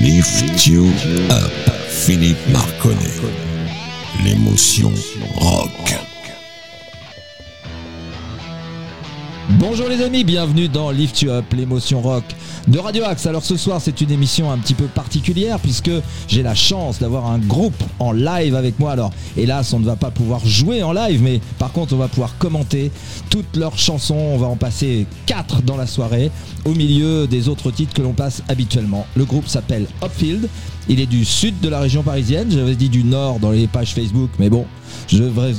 Lift You Up, Philippe Marconnet. L'émotion rock. Bonjour les amis, bienvenue dans Lift You Up, l'émotion rock de Radio Axe. Alors ce soir c'est une émission un petit peu particulière puisque j'ai la chance d'avoir un groupe en live avec moi. Alors hélas on ne va pas pouvoir jouer en live mais par contre on va pouvoir commenter toutes leurs chansons. On va en passer 4 dans la soirée au milieu des autres titres que l'on passe habituellement. Le groupe s'appelle Upfield. Il est du sud de la région parisienne. J'avais dit du nord dans les pages Facebook mais bon,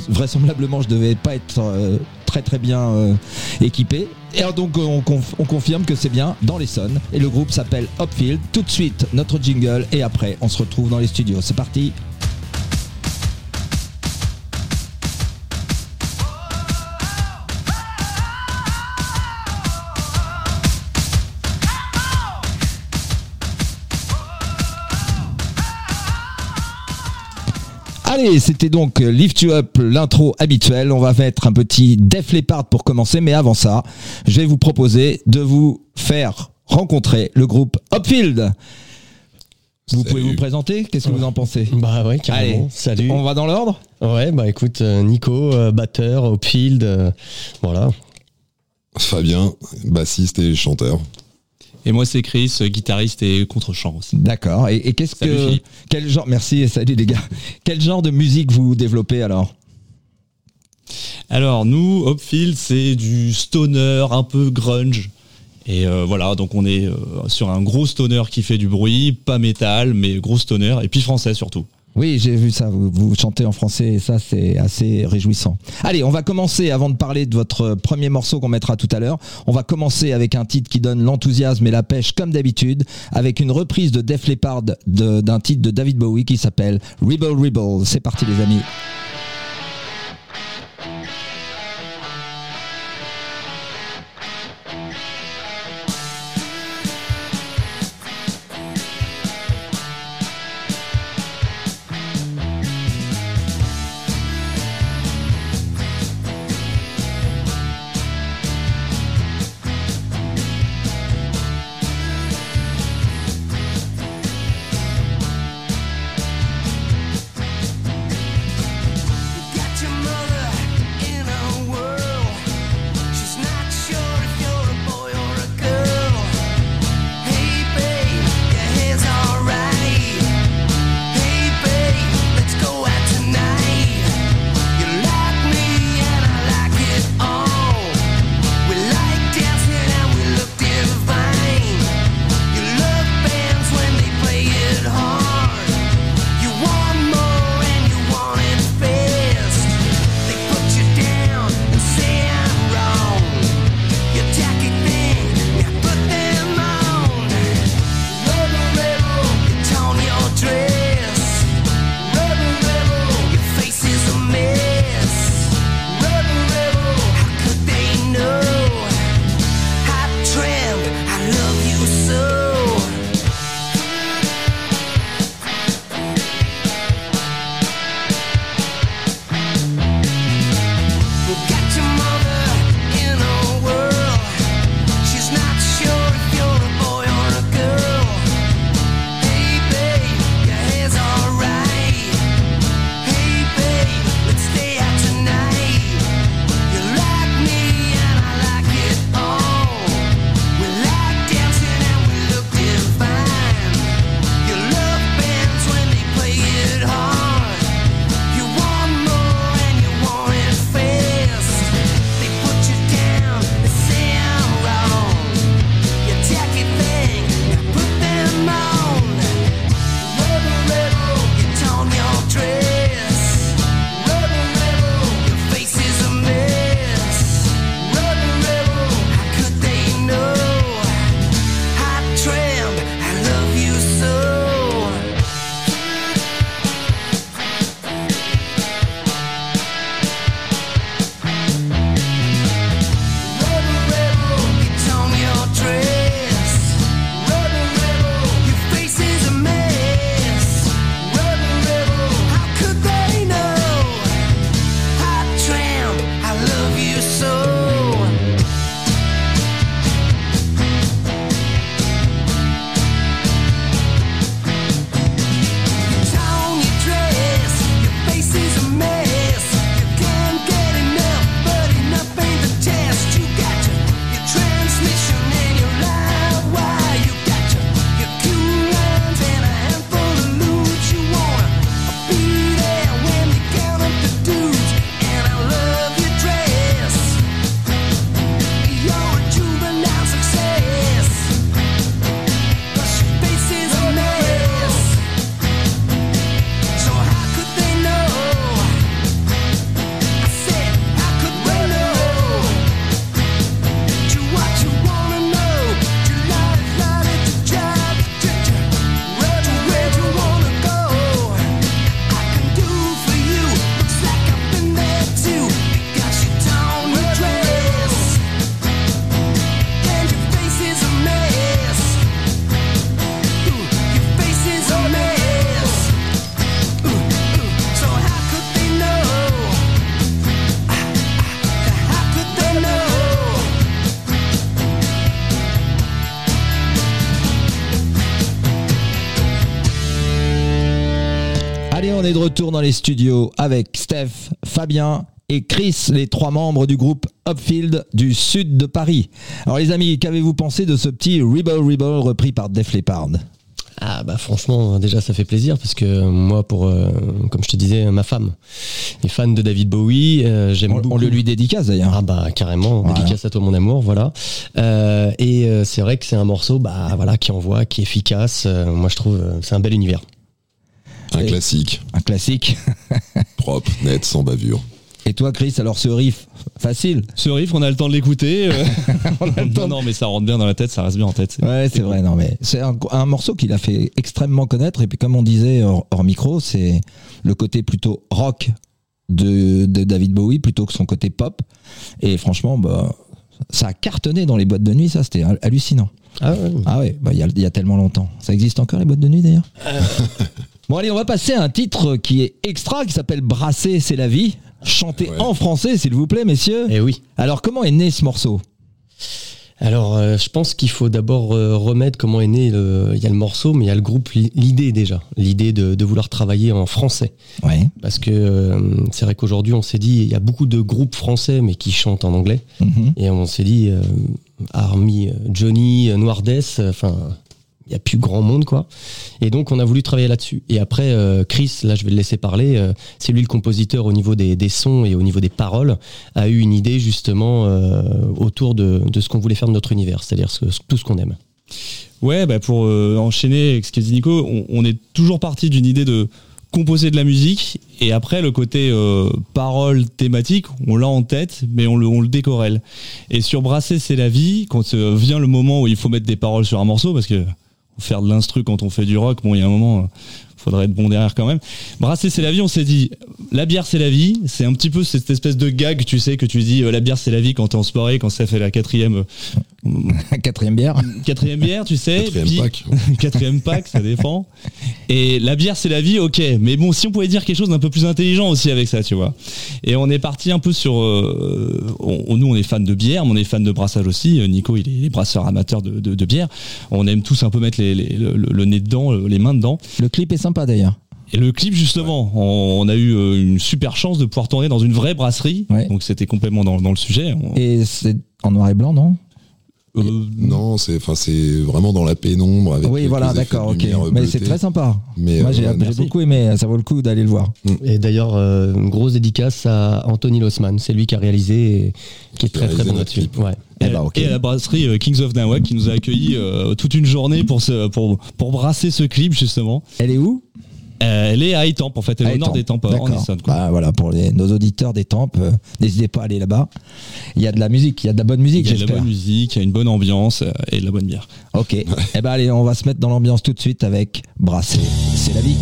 vraisemblablement je devais pas être... Euh, très bien euh, équipé. Et donc on, on confirme que c'est bien dans l'Essonne. Et le groupe s'appelle Upfield. Tout de suite notre jingle et après on se retrouve dans les studios. C'est parti. Allez, c'était donc Lift You Up, l'intro habituelle. On va mettre un petit Def Leppard pour commencer, mais avant ça, je vais vous proposer de vous faire rencontrer le groupe Upfield. Vous pouvez vous présenter Qu'est-ce que vous en pensez? Bah ouais, carrément. Salut. On va dans l'ordre? Ouais, bah écoute, euh, Nico, euh, batteur, Upfield, euh, voilà. Fabien, bassiste et chanteur. Et moi, c'est Chris, guitariste et contre-champ aussi. D'accord. Et, qu'est-ce que. Quel genre. Merci, salut les gars. Quel genre de musique vous développez alors? Alors, nous, Hopfield, c'est du stoner, un peu grunge. Et euh, voilà, donc on est euh, sur un gros stoner qui fait du bruit, pas métal, mais gros stoner, et puis français surtout. Oui, j'ai vu ça. Vous, chantez en français et ça, c'est assez réjouissant. Allez, on va commencer avant de parler de votre premier morceau qu'on mettra tout à l'heure. On va commencer avec un titre qui donne l'enthousiasme et la pêche comme d'habitude, avec une reprise de Def Leppard d'un titre de David Bowie qui s'appelle Rebel Rebel. C'est parti, les amis. Dans les studios avec Steph, Fabien et Chris, les trois membres du groupe Upfield du sud de Paris. Alors les amis, qu'avez-vous pensé de ce petit Rebel Rebel repris par Def Leppard? Ah bah franchement, déjà ça fait plaisir parce que moi, pour euh, comme je te disais, ma femme est fan de David Bowie. euh, J'aime on, beaucoup. on le lui dédicace d'ailleurs. Ah bah carrément, Voilà. dédicace à toi mon amour, voilà. Euh, et c'est vrai que c'est un morceau, bah voilà, qui envoie, qui est efficace. Moi je trouve, c'est un bel univers. Un classique, Un classique. propre, net, sans bavure. Et toi Chris, alors ce riff, facile Ce riff, on a le temps de l'écouter. euh. non, non, mais ça rentre bien dans la tête, ça reste bien en tête. c'est- Ouais, c'est vrai, non mais c'est un, un morceau qu'il a fait extrêmement connaître et puis comme on disait hors, hors micro, c'est le côté plutôt rock de, de David Bowie plutôt que son côté pop et franchement bah ça a cartonné dans les boîtes de nuit, ça c'était hallucinant. Ah ouais. Ah ouais, bah il y, a, il y a tellement longtemps. Ça existe encore les boîtes de nuit d'ailleurs? Bon allez, on va passer à un titre qui est extra qui s'appelle Brasser c'est la vie, chanté Ouais. en français s'il vous plaît messieurs. Et oui. Alors comment est né ce morceau? Alors, euh, je pense qu'il faut d'abord euh, remettre comment est né. le- Il y a le morceau, mais il y a le groupe, li- l'idée déjà, l'idée de, de vouloir travailler en français. Ouais. Parce que euh, c'est vrai qu'aujourd'hui, on s'est dit, il y a beaucoup de groupes français, mais qui chantent en anglais. Mhm. Et on s'est dit, Army, Johnny, euh, enfin, il n'y a plus grand monde, quoi. Et donc, on a voulu travailler là-dessus. Et après, euh, Chris, là, je vais le laisser parler, euh, c'est lui le compositeur au niveau des, sons et au niveau des paroles, a eu une idée justement euh, autour de, ce qu'on voulait faire de notre univers, c'est-à-dire ce- tout ce qu'on aime. Ouais, bah pour enchaîner avec ce qu'a dit Nico, on, est toujours parti d'une idée de composer de la musique et après le côté parole thématique, on l'a en tête, mais on le, on le décorelle. Et sur Brasser, c'est la vie, quand vient le moment où il faut mettre des paroles sur un morceau, parce que faire de l'instru quand on fait du rock, bon, il y a un moment, faudrait être bon derrière quand même. Brasser, c'est la vie, on s'est dit, la bière, c'est la vie, c'est un petit peu cette espèce de gag, tu sais, que tu dis, euh, la bière, c'est la vie quand t'es en soirée, quand ça fait la quatrième, euh, Quatrième bière. quatrième bière, tu sais. Quatrième puis- pack. quatrième pack, ça dépend. Et la bière, c'est la vie, ok. Mais bon, si on pouvait dire quelque chose d'un peu plus intelligent aussi avec ça, tu vois. Et on est parti un peu sur. euh, on- nous, on est fans de bière, mais on est fans de brassage aussi. Euh, Nico, il est, il est brasseur amateur de, de- de bière. On aime tous un peu mettre les- les- le, le nez dedans, le- les mains dedans. Le clip est sympa d'ailleurs. Et le clip, justement, on, a eu euh, une super chance de pouvoir tourner dans une vraie brasserie. Ouais. Donc c'était complètement dans, dans le sujet. Et c'est en noir et blanc, non? Euh, Non, c'est enfin c'est vraiment dans la pénombre avec Oui, voilà, d'accord, ok. Mais c'est très sympa. Mais Moi, euh, j'ai ouais, merci. beaucoup aimé. Ça vaut le coup d'aller le voir. Et d'ailleurs, euh, une grosse dédicace à Anthony Lossman, c'est lui qui a réalisé et qui est très très bon là-dessus. Ouais. Eh et, ben, et à la brasserie euh, Kings of Nawak qui nous a accueillis euh, toute une journée pour, ce, pour, pour brasser ce clip justement. Elle est où? Euh, elle est à Étampes en fait, elle est au nord Étampes. des Tempes, en. Essonne. quoi. Bah voilà, pour les- nos auditeurs des euh, n'hésitez pas à aller là-bas. Il y a de la musique, il y a de la bonne musique, il y a de la bonne musique, il y a une bonne ambiance euh, et de la bonne bière. Ok. Eh ben allez, on va se mettre dans l'ambiance tout de suite avec Brasser. C'est la vie.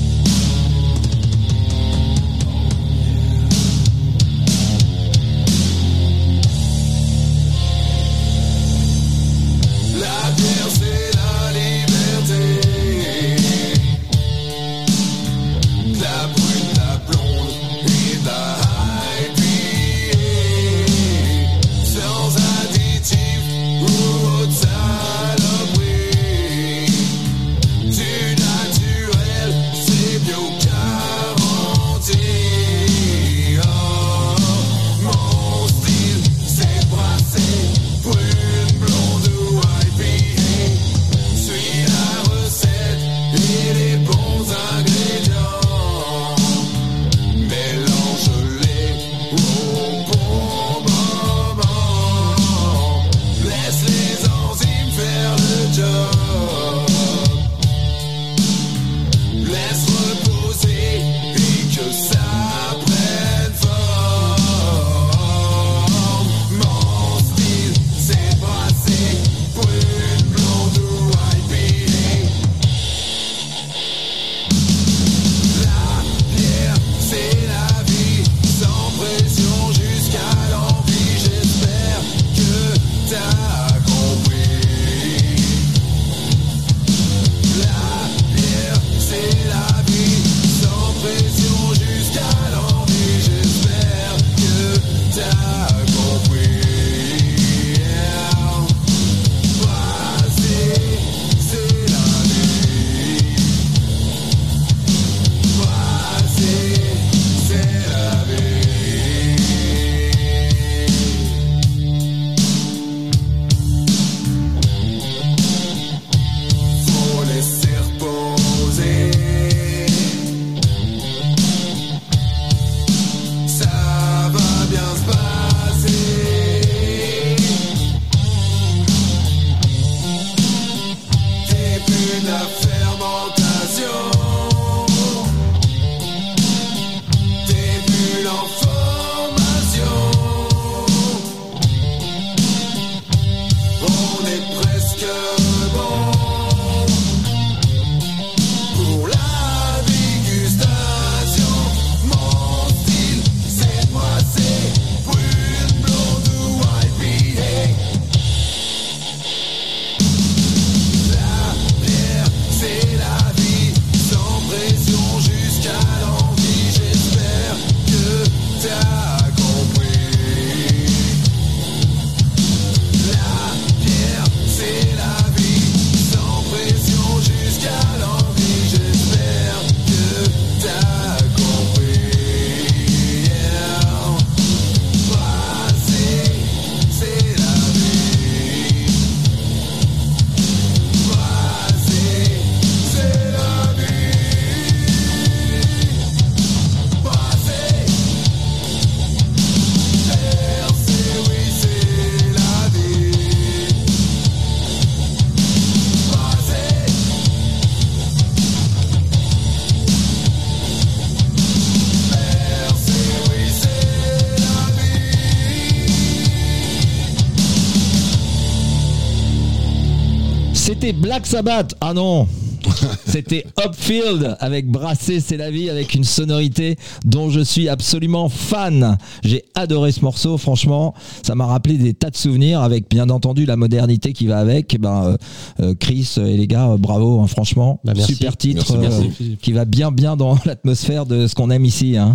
C'était Black Sabbath. Ah non. C'était Upfield avec Brassé, c'est la vie, avec une sonorité dont je suis absolument fan. J'ai adoré ce morceau, franchement, ça m'a rappelé des tas de souvenirs avec bien entendu la modernité qui va avec. Eh ben, euh, euh, Chris et les gars, euh, bravo, hein, franchement, Bah, merci. super titre Merci, euh, qui va bien bien dans l'atmosphère de ce qu'on aime ici. hein.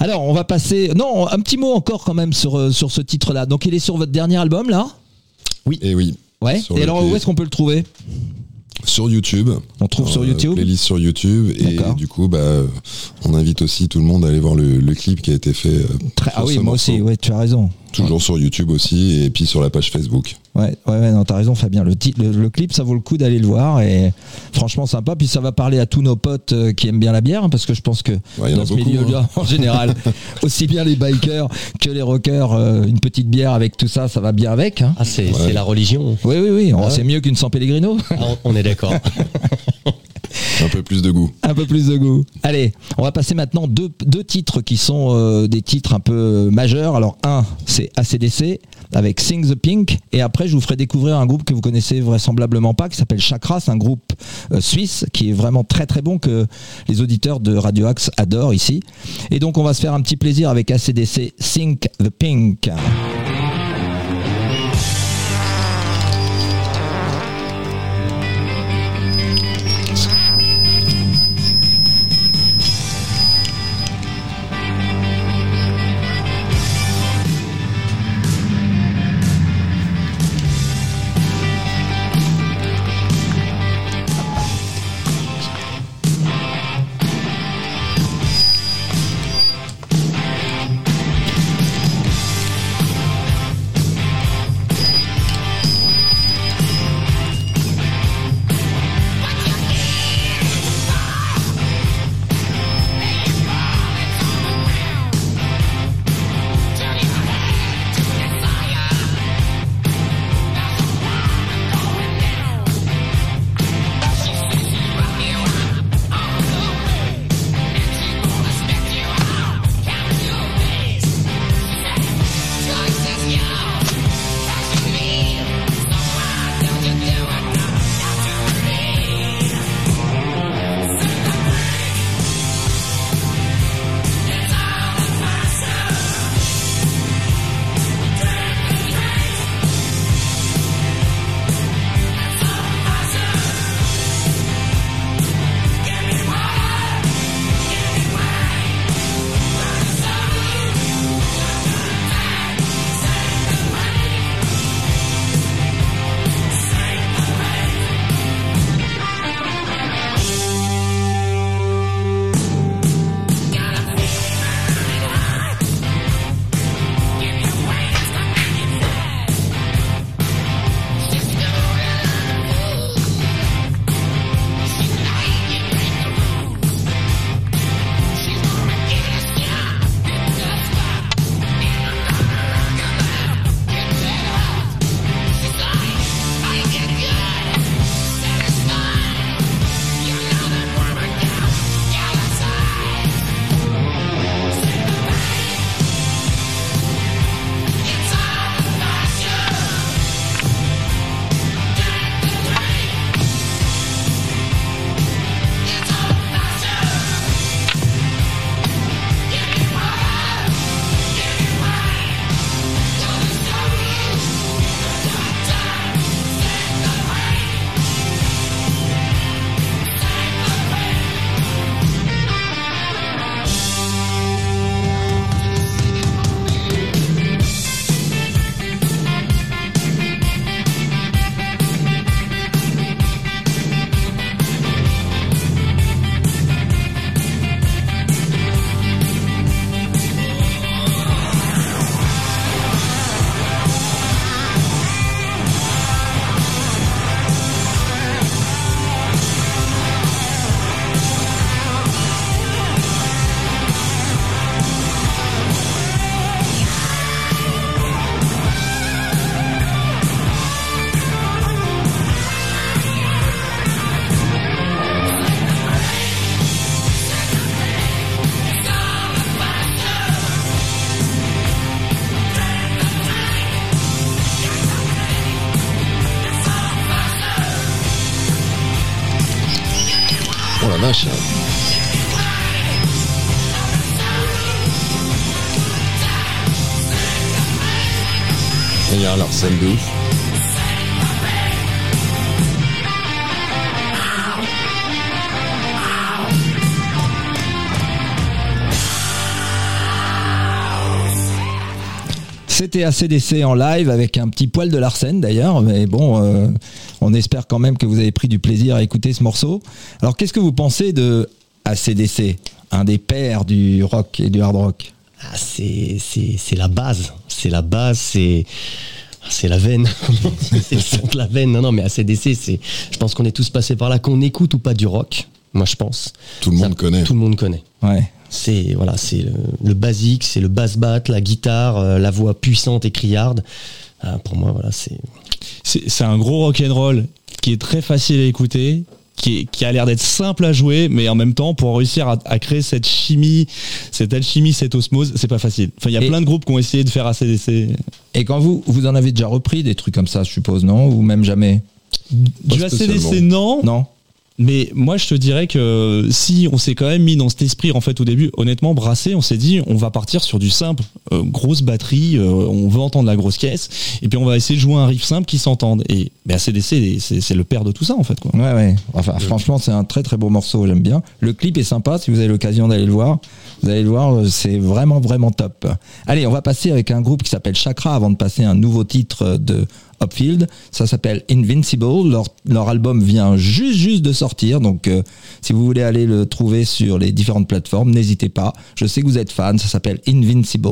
Alors, on va passer. Non, un petit mot encore quand même sur sur ce titre-là. Donc, il est sur votre dernier album là? Et oui. Ouais. Sur Et alors, où est-ce qu'on peut le trouver? Sur YouTube. On trouve sur Euh, YouTube. Playlist sur YouTube. Et du coup, bah, on invite aussi tout le monde à aller voir le, le clip qui a été fait. euh, Très- ah oui, moi morceau. aussi. Ouais, tu as raison. Toujours sur YouTube aussi. Et puis sur la page Facebook. Ouais, ouais, ouais, non, t'as raison, Fabien. Le, le, le clip, ça vaut le coup d'aller le voir et franchement sympa. Puis ça va parler à tous nos potes euh, qui aime bien la bière, hein, parce que je pense que Ouais, dans ce milieu-là, en général, aussi bien les bikers que les rockers, euh, une petite bière avec tout ça, ça va bien avec. hein. Ah, c'est Ouais. la religion. Oui, oui, oui. Ouais. C'est mieux qu'une San Pellegrino. Ah, on est d'accord. Un peu plus de goût. un peu plus de goût. Allez, on va passer maintenant deux, deux titres qui sont euh, des titres un peu majeurs. Alors un, c'est ACDC avec Sing the Pink et après je vous ferai découvrir un groupe que vous connaissez vraisemblablement pas qui s'appelle Chakra, c'est un groupe euh, suisse qui est vraiment très très bon que les auditeurs de Radio Axe adorent ici. Et donc on va se faire un petit plaisir avec ACDC Sing the Pink. C'était ACDC en live avec un petit poil de Larsen d'ailleurs, mais bon, euh, on espère quand même que vous avez pris du plaisir à écouter ce morceau. Alors qu'est-ce que vous pensez de ACDC, un des pères du rock et du hard rock? Ah, c'est c'est c'est la base, c'est la base, c'est c'est la veine, c'est le son de la veine. Non non, mais ACDC, c'est, je pense qu'on est tous passés par là, qu'on écoute ou pas du rock. Moi, je pense. Tout le Ça- monde connaît. Tout le monde connaît. Ouais. C'est voilà, c'est le, le basique, c'est le bass bat, la guitare, euh, la voix puissante et criarde. Ah, pour moi, voilà, c'est C'est un gros rock and roll qui est très facile à écouter, qui, est- qui a l'air d'être simple à jouer, mais en même temps, pour réussir à, à créer cette chimie, cette alchimie, cette osmose, c'est pas facile. Enfin, il y a Et- plein de groupes qui ont essayé de faire ACDC. Et quand vous, vous en avez déjà repris des trucs comme ça, je suppose, non? Ou même jamais? Du ACDC, non. Non? Mais moi, je te dirais que si on s'est quand même mis dans cet esprit, en fait, au début, honnêtement, brassé, on s'est dit, on va partir sur du simple, Euh, grosse batterie, euh, on veut entendre la grosse caisse, et puis on va essayer de jouer un riff simple qui s'entende. Et ben, ACDC, c'est c'est le père de tout ça, en fait. Quoi. Ouais, ouais. Enfin, franchement, c'est un très très beau morceau, j'aime bien. Le clip est sympa, si vous avez l'occasion d'aller le voir. Vous allez le voir, euh, c'est vraiment vraiment top. Allez, on va passer avec un groupe qui s'appelle Chakra avant de passer un nouveau titre de Ça s'appelle Invincible. Leur, leur album vient juste juste de sortir, donc euh, si vous voulez aller le trouver sur les différentes plateformes, n'hésitez pas. Je sais que vous êtes fan, ça s'appelle Invincible.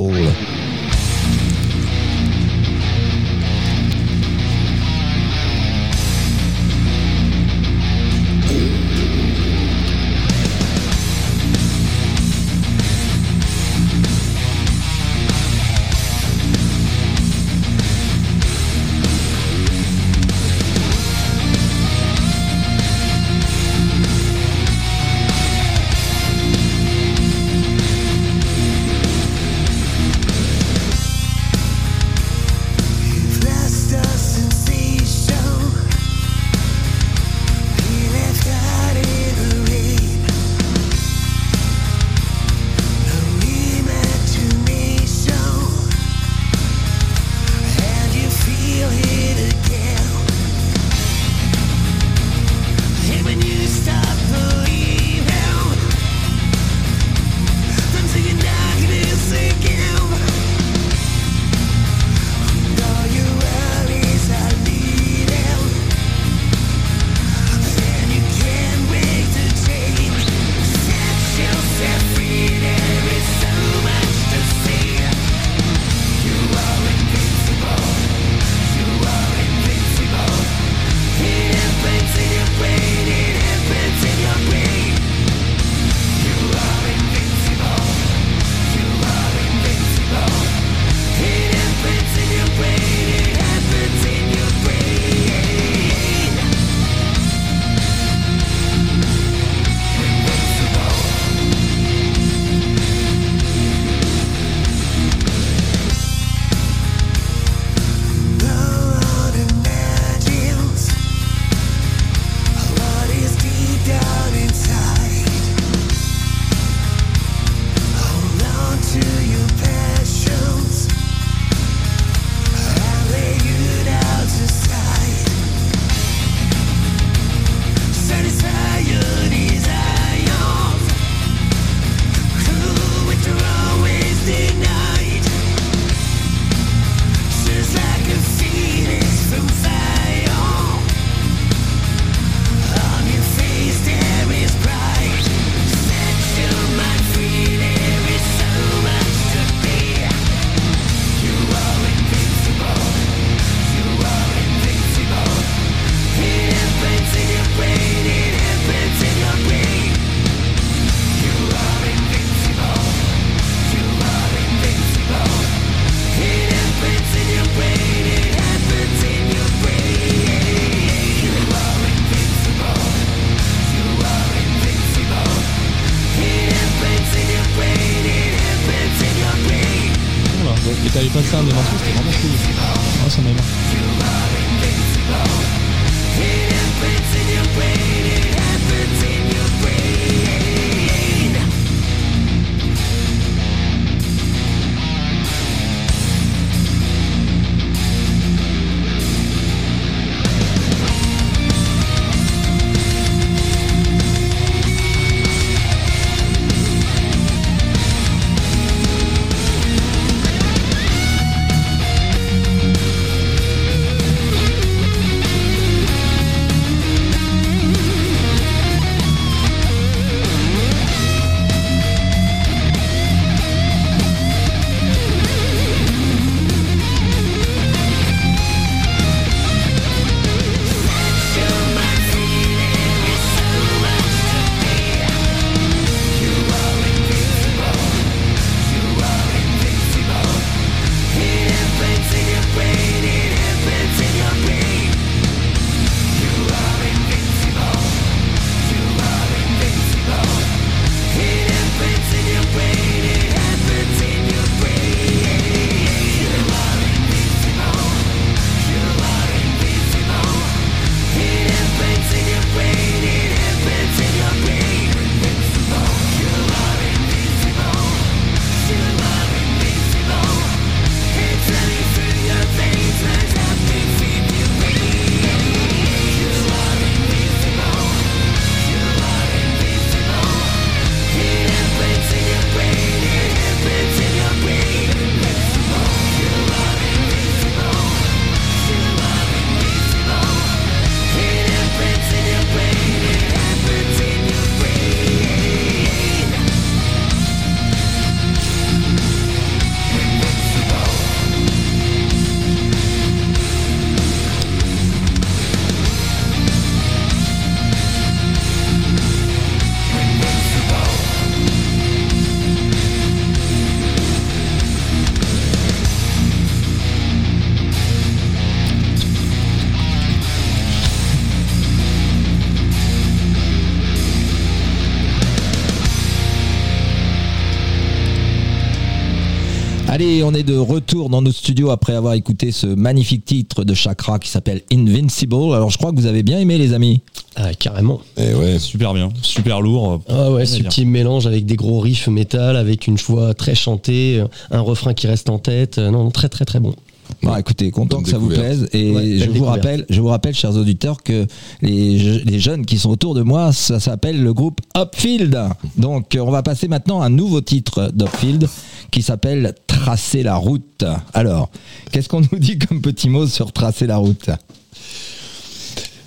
On est de retour dans nos studios après avoir écouté ce magnifique titre de Chakra qui s'appelle Invincible. Alors je crois que vous avez bien aimé les amis. Ah, carrément. Et ouais. Super bien, super lourd. Ah ouais, ce petit mélange avec des gros riffs métal, avec une voix très chantée, un refrain qui reste en tête. Non, très très très bon. Bon, écoutez, content que ça vous plaise. Et Ouais, je vous rappelle, je vous rappelle, chers auditeurs, que les, les jeunes qui sont autour de moi, ça s'appelle le groupe Upfield. Donc, euh, on va passer maintenant à un nouveau titre d'Upfield qui s'appelle Tracer la route. Alors, qu'est-ce qu'on nous dit comme petit mot sur Tracer la route?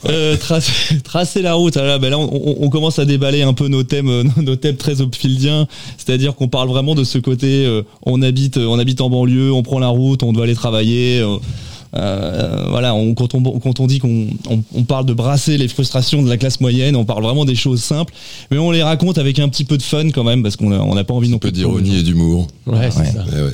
Euh, tracer, tracer la route. Ah là, ben là, on, on- on commence à déballer un peu nos thèmes, euh, nos thèmes très upfieldiens. C'est-à-dire qu'on parle vraiment de ce côté. euh, on habite, on habite en banlieue, on prend la route, on doit aller travailler. euh, euh, voilà, on, quand, on, quand on dit qu'on on, on parle de brasser les frustrations de la classe moyenne, on parle vraiment des choses simples, mais on les raconte avec un petit peu de fun quand même, parce qu'on on n'a pas envie non Un peu plus d'ironie et d'humour. Ouais, c'est Ouais. ça. Eh ouais.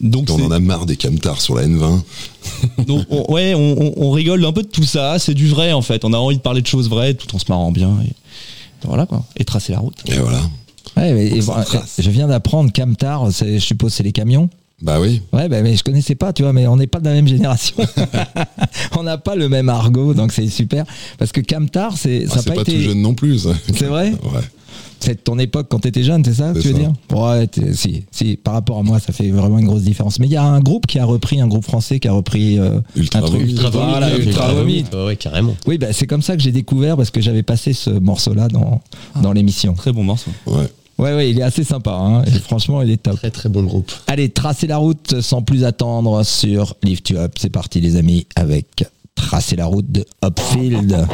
Donc On en a marre des camtars sur la N20. Donc, on- ouais, on, rigole un peu de tout ça. C'est du vrai en fait. On a envie de parler de choses vraies, tout en se marrant bien. Et voilà quoi. Et tracer la route. Et voilà. Ouais, mais- et- ça trace. je viens d'apprendre Camtar, c'est- je suppose c'est les camions. Bah oui. Ouais, bah, mais je connaissais pas, tu vois, mais on n'est pas de la même génération. on n'a pas le même argot, donc c'est super. Parce que Camtar, c'est Ah, ça n'a pas, pas, tout jeune non plus. C'est vrai? Ouais. C'est de ton époque quand t'étais jeune, c'est ça tu veux ça. dire Ouais, si, si, par rapport à moi, ça fait vraiment une grosse différence. Mais il y a un groupe qui a repris, un groupe français qui a repris euh, Ultra un truc. Vomit. Ultra Vomit, Voilà, Ultra Ultra Vomit. Ouais, carrément. Oui, bah, c'est comme ça que j'ai découvert parce que j'avais passé ce morceau-là dans, dans l'émission. Très bon morceau. Ouais. Ouais, ouais, il est assez sympa. Hein, et franchement, il est top. Très très bon groupe. Allez, tracer la route sans plus attendre sur Lift You Up. C'est parti, les amis, avec Tracer la route de Upfield.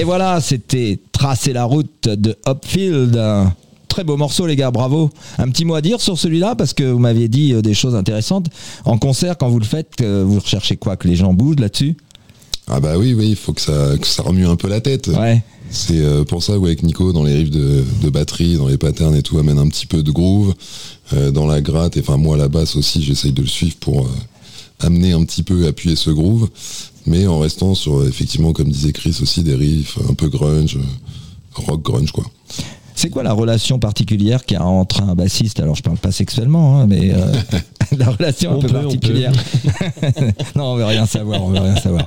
Et voilà, c'était Tracer la route de Hopfield. Très beau morceau, les gars, bravo. Un petit mot à dire sur celui-là, parce que vous m'aviez dit euh, des choses intéressantes. En concert, quand vous le faites, euh, vous recherchez quoi Que les gens bougent là-dessus? Ah bah oui, oui, il faut que ça, que ça remue un peu la tête. Ouais. C'est euh, pour ça, ouais, avec Nico, dans les riffs de, de batterie, dans les patterns et tout, amène un petit peu de groove. Euh, dans la gratte, et enfin moi à la basse aussi, j'essaye de le suivre pour euh, amener un petit peu, appuyer ce groove, mais en restant sur, effectivement, comme disait Chris aussi, des riffs un peu grunge, rock grunge quoi. C'est quoi la relation particulière qu'il y a entre un bassiste Alors, je parle pas sexuellement, hein, mais euh, la relation un peu peut, on particulière. non, on veut rien savoir, on veut rien savoir.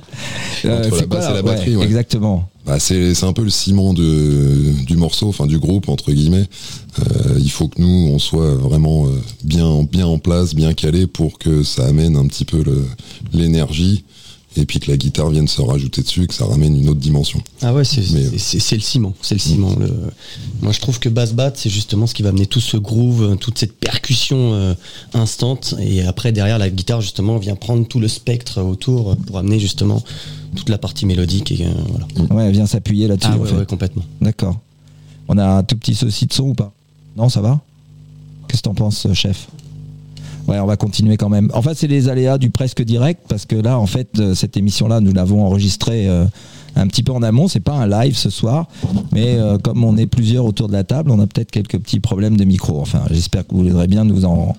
Euh, Entre la basse et la batterie, ouais. Exactement. Bah, c'est un peu le ciment de, du morceau, enfin du groupe entre guillemets. Euh, il faut que nous on soit vraiment euh, bien bien en place, bien calé pour que ça amène un petit peu l'énergie et puis que la guitare vienne se rajouter dessus, que ça ramène une autre dimension. Ah ouais, c'est Mais- c'est- c'est- c'est le ciment, c'est le ciment. Le- Moi, je trouve que bass bat, c'est justement ce qui va amener tout ce groove, toute cette percussion euh, instante, et après derrière la guitare justement vient prendre tout le spectre autour pour amener justement toute la partie mélodique et euh, voilà. Ouais, elle vient s'appuyer là-dessus. Ah en ouais, fait. ouais, complètement. D'accord. On a un tout petit souci de son ou pas? Non, ça va? Qu'est-ce que t'en penses, euh, chef? Ouais, on va continuer quand même. En fait, c'est les aléas du presque direct parce que là, en fait, euh, cette émission-là, nous l'avons enregistrée euh, un petit peu en amont. C'est pas un live ce soir, mais euh, comme on est plusieurs autour de la table, on a peut-être quelques petits problèmes de micro. Enfin, j'espère que vous voudrez bien nous en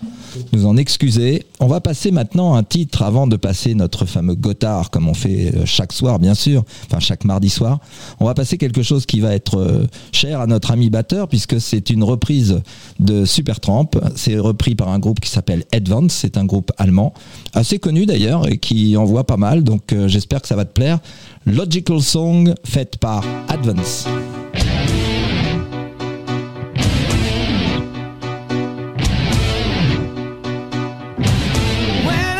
en excuser. On va passer maintenant un titre avant de passer notre fameux Gotthard, comme on fait euh, chaque soir, bien sûr, enfin chaque mardi soir. On va passer quelque chose qui va être euh, cher à notre ami batteur, puisque c'est une reprise de Supertramp. C'est repris par un groupe qui s'appelle Advance. C'est un groupe allemand, assez connu d'ailleurs, et qui envoie pas mal. Donc j'espère que ça va te plaire. Logical Song, faite par Advance. When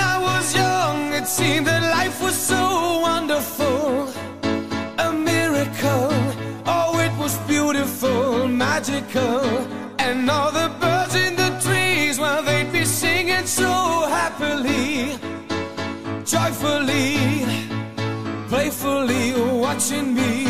watching me.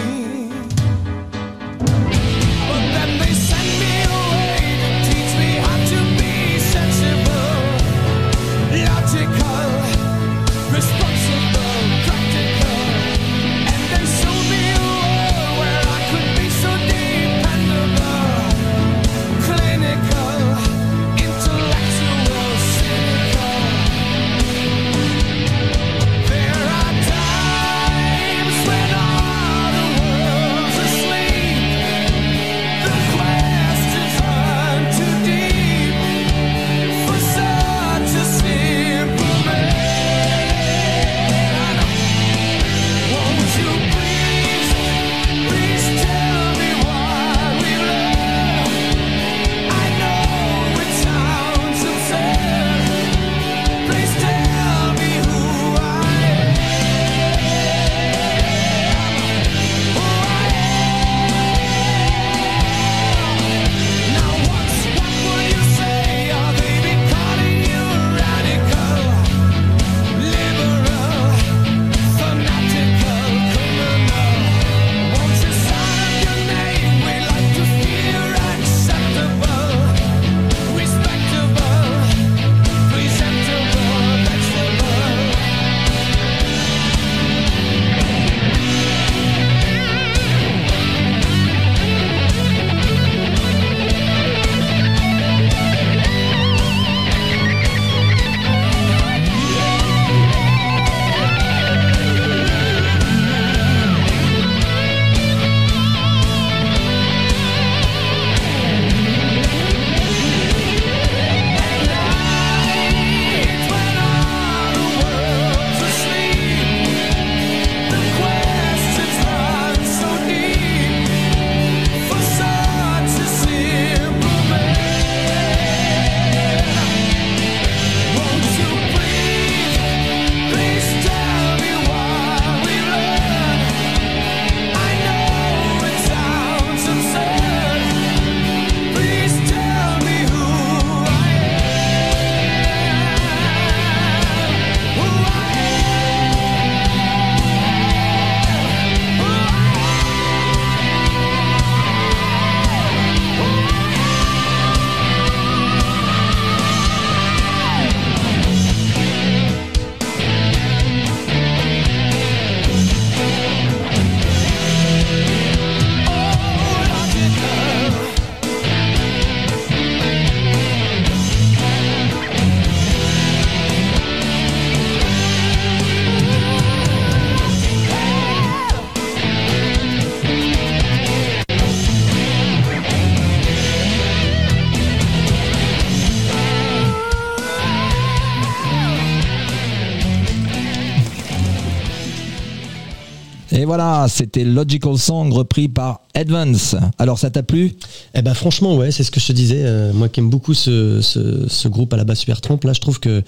Voilà, c'était Logical Song repris par Advance. Alors ça t'a plu? Eh ben franchement ouais, c'est ce que je te disais. euh, moi qui aime beaucoup ce, ce, ce groupe à la base Super Trump, là je trouve que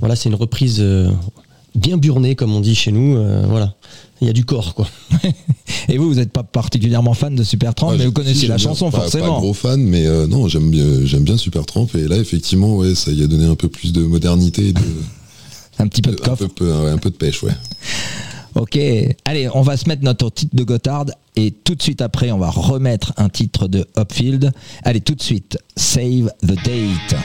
voilà c'est une reprise euh, bien burnée comme on dit chez nous. euh, voilà, il y a du corps quoi. Et vous, vous n'êtes pas particulièrement fan de Supertramp, Ah, mais vous connaissez si, la chanson. Pas- forcément. Pas gros fan, mais euh, non, j'aime bien, j'aime bien Supertramp. Et là, effectivement, ouais, ça y a donné un peu plus de modernité, et de, Un petit peu de coffre. peu- un peu de pêche, ouais. Ok, allez, on va se mettre notre titre de Gotthard et tout de suite après, on va remettre un titre de Upfield. Allez, tout de suite, Save the Date.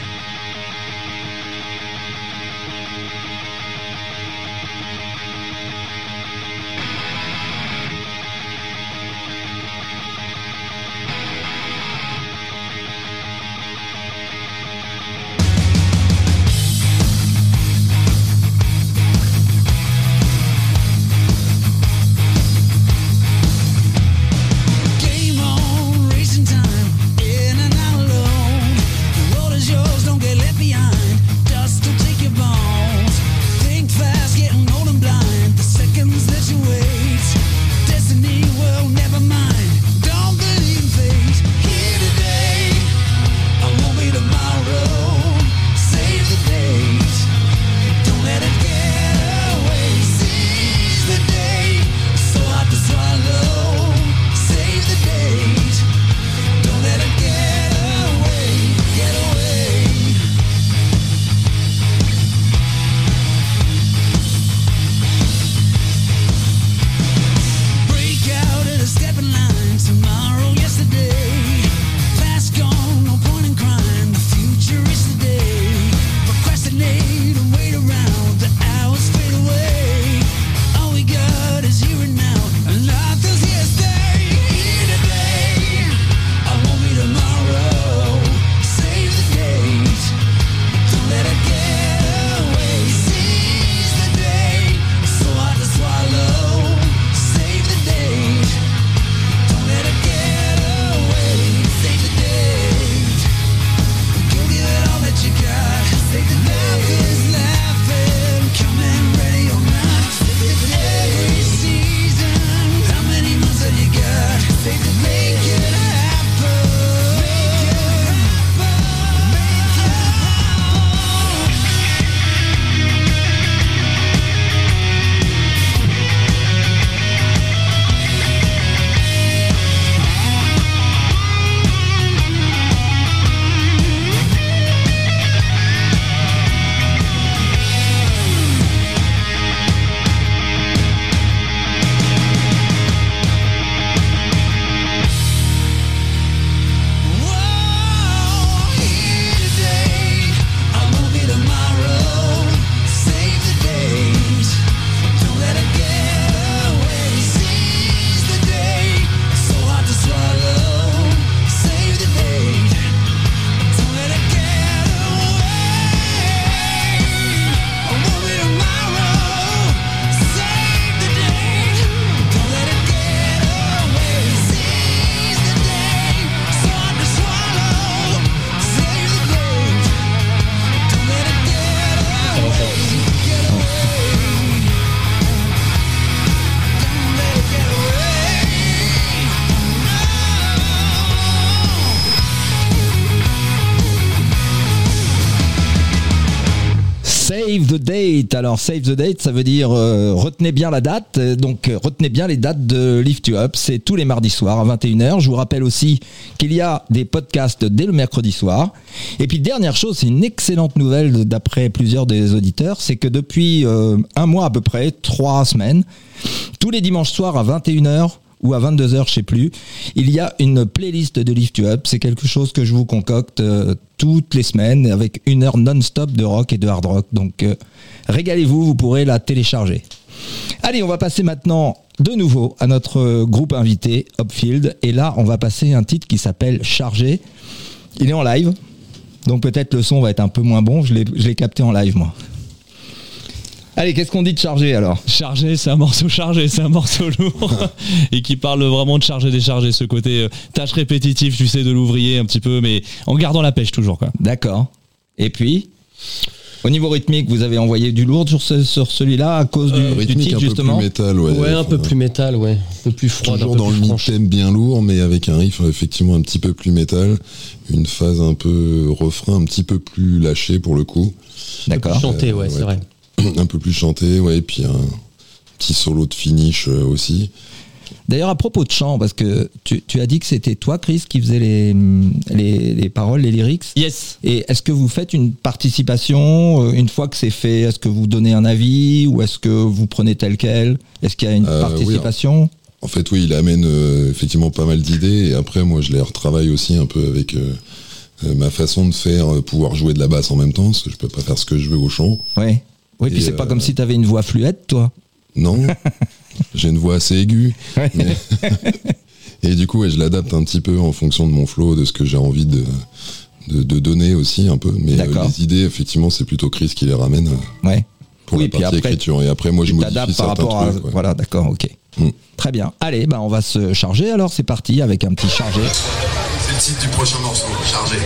Save the date. Alors, save the date, ça veut dire euh, retenez bien la date. Euh, Donc, euh, retenez bien les dates de Lift You Up. C'est tous les mardis soirs à 21h. Je vous rappelle aussi qu'il y a des podcasts dès le mercredi soir. Et puis, dernière chose, c'est une excellente nouvelle d'après plusieurs des auditeurs. C'est que depuis un mois à peu près, trois semaines, tous les dimanches soirs à 21h, ou à 22h, je sais plus, il y a une playlist de Lift You Up. C'est quelque chose que je vous concocte toutes les semaines avec une heure non-stop de rock et de hard rock. Donc euh, régalez-vous, vous pourrez la télécharger. Allez, on va passer maintenant de nouveau à notre groupe invité, Upfield. Et là, on va passer un titre qui s'appelle Chargé. Il est en live, donc peut-être le son va être un peu moins bon. Je l'ai capté en live, moi. Allez, qu'est-ce qu'on dit de chargé alors Chargé, c'est un morceau chargé, c'est un morceau lourd et qui parle vraiment de charger, décharger, ce côté euh, tâche répétitive, tu sais, de l'ouvrier un petit peu, mais en gardant la pêche toujours quoi. D'accord. Et puis Au niveau rythmique, vous avez envoyé du lourd sur, ce- sur celui-là à cause du, Euh, du rythmique titre un peu justement plus métal, ouais. Ouais, un peu plus métal, ouais. Un peu plus froid, un Toujours peu dans le plus bien lourd, mais avec un riff effectivement un petit peu plus métal, une phase un peu refrain un petit peu plus lâché pour le coup, D'accord. Chanté, ouais, Euh, c'est vrai. un peu plus chanté, ouais, et puis un petit solo de finish euh, aussi. D'ailleurs, à propos de chant, parce que tu, tu as dit que c'était toi, Chris, qui faisait les, les, les paroles, les lyrics. Yes. Et est-ce que vous faites une participation euh, une fois que c'est fait Est-ce que vous donnez un avis ou est-ce que vous prenez tel quel? Est-ce qu'il y a une Euh, oui, participation? En fait, oui, il amène euh, effectivement pas mal d'idées, et après, moi, je les retravaille aussi un peu avec ma façon de faire, euh, pouvoir jouer de la basse en même temps, parce que je peux pas faire ce que je veux au chant. Oui. Puis c'est pas euh, comme si tu avais une voix fluette, toi. Non, j'ai une voix assez aiguë. Ouais. mais- et du coup, ouais, je l'adapte un petit peu en fonction de mon flow, de ce que j'ai envie de, de, de donner aussi un peu. Mais euh, les idées, effectivement, c'est plutôt Chris qui les ramène euh, Ouais. pour oui, la puis partie après, écriture. Et après, moi, je tu modifie par rapport à. trucs. Voilà, d'accord, ok. Mm. Très bien. Allez, bah, on va se charger alors, c'est parti avec un petit chargé. C'est le titre du prochain morceau, chargé.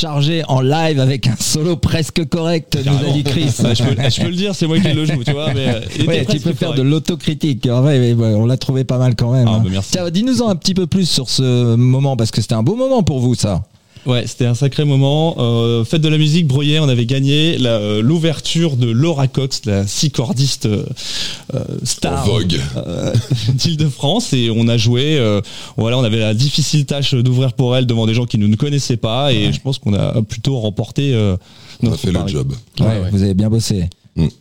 Chargé en live avec un solo presque correct, nous a dit Chris. Je, peux, je peux le dire, c'est moi qui le joue, tu vois. Mais euh, Ouais, tu peux faire correct. de l'autocritique. En vrai, on l'a trouvé pas mal quand même. Ah, hein. bah, merci. Tiens, dis-nous en un petit peu plus sur ce moment parce que c'était un beau moment pour vous, ça. Ouais, c'était un sacré moment. Euh, fête de la musique, Bruyère, on avait gagné euh, l'ouverture de Laura Cox, la six cordiste euh, star euh, d'Île-de-France, et on a joué. euh, voilà, on avait la difficile tâche d'ouvrir pour elle devant des gens qui nous ne connaissaient pas, et je pense qu'on a plutôt remporté. euh, On a fait le job. Ouais, Ouais, ouais. Vous avez bien bossé.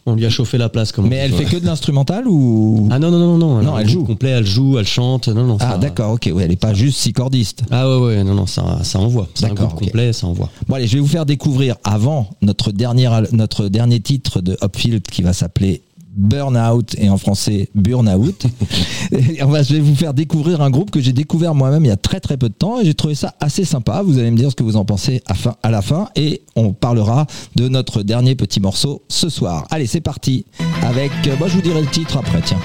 On lui a chauffé la place. Comme Mais elle fait que de l'instrumental ou Ah non, non, non, non. Non, elle joue. complet, elle joue, elle chante. Non, non. Ah, ça- d'accord, ok. Ouais, elle est pas juste six cordiste. Ah ouais, ouais, non, non, ça, ça envoie. C'est un groupe complet, ça envoie. Bon, allez, je vais vous faire découvrir avant notre notre dernier titre de Upfield qui va s'appeler Burnout et en français Burnout. Va, je vais vous faire découvrir un groupe que j'ai découvert moi-même il y a très très peu de temps et j'ai trouvé ça assez sympa. Vous allez me dire ce que vous en pensez à, fin, à la fin et on parlera de notre dernier petit morceau ce soir. Allez, c'est parti avec, euh, moi je vous dirai le titre après, tiens.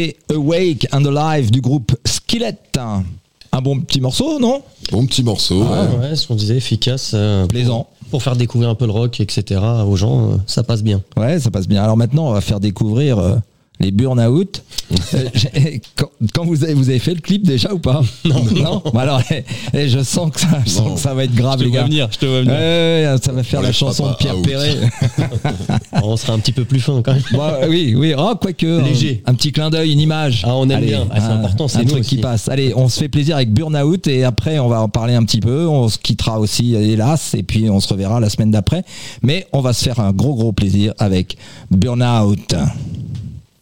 C'était Awake and Alive du groupe Skillet. Un bon petit morceau, non? Bon petit morceau. Ouais, ouais. ouais, ce qu'on disait, efficace. euh, Plaisant. Pour faire découvrir un peu le rock, etc. aux gens, euh, ça passe bien. Ouais, ça passe bien. Alors maintenant, on va faire découvrir euh, les burn-out. Euh, quand, quand vous avez, vous avez fait le clip déjà ou pas Non. non Bon, alors, eh, eh, je sens que ça, je sens Non. que ça va être grave, Je te les vois gars. venir, je te vois venir. Ça va faire On la chanson de Pierre. Perret. on sera un petit peu plus fin quand même. Bon, oui, oui, oh, quoique. Léger. Un, un petit clin d'œil, une image. Ah, on aime bien. Ah, c'est important, c'est un truc aussi. qui passe. Allez, on se fait plaisir avec Burnout et après, on va en parler un petit peu. On se quittera aussi, hélas, et puis on se reverra la semaine d'après. Mais on va se faire un gros, gros plaisir avec Burnout.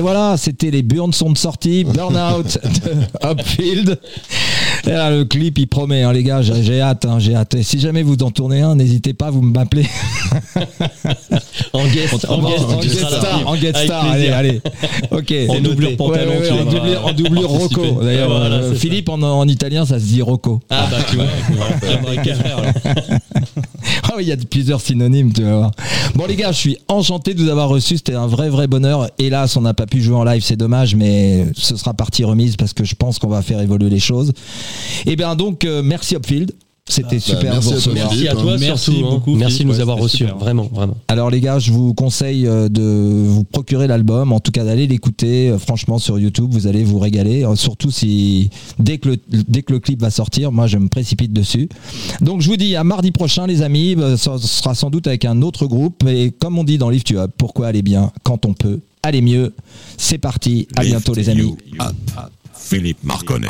Et voilà, c'était les burnes sont de sortie, Burnout de Upfield. Et là, le clip, il promet, hein, les gars, j'ai hâte, hein, j'ai hâte. Et si jamais vous en tournez un, n'hésitez pas, vous m'appelez. En guest, en guest, en tu guest seras là. star, en guest star, allez, allez. Ok. En doublure pantalon, Ouais, ouais, tu en doublure, en doublure. Rocco. D'ailleurs, voilà, euh, Philippe, en, en italien, ça se dit Rocco. Ah bah tu vois. Ah oui, il y a plusieurs synonymes, tu vas voir. Bon les gars, je suis enchanté de vous avoir reçu, c'était un vrai vrai bonheur. Hélas, on n'a pas pu jouer en live, c'est dommage, mais ce sera partie remise parce que je pense qu'on va faire évoluer les choses. Et bien donc, euh, merci Upfield. C'était super merci de vous à toi. Merci à toi Merci surtout. hein. beaucoup, Merci de nous ouais, avoir reçus, super. vraiment, vraiment. Alors les gars, je vous conseille euh, de vous procurer l'album, en tout cas d'aller l'écouter. euh, Franchement, sur YouTube, vous allez vous régaler. euh, Surtout si dès que le dès que le clip va sortir, moi je me précipite dessus. Donc je vous dis à mardi prochain, les amis. Euh, Ça sera sans doute avec un autre groupe. Et comme on dit dans Lift You Up, pourquoi aller bien quand on peut aller mieux? C'est parti. À bientôt, les amis. You Up. Philippe Marconnet.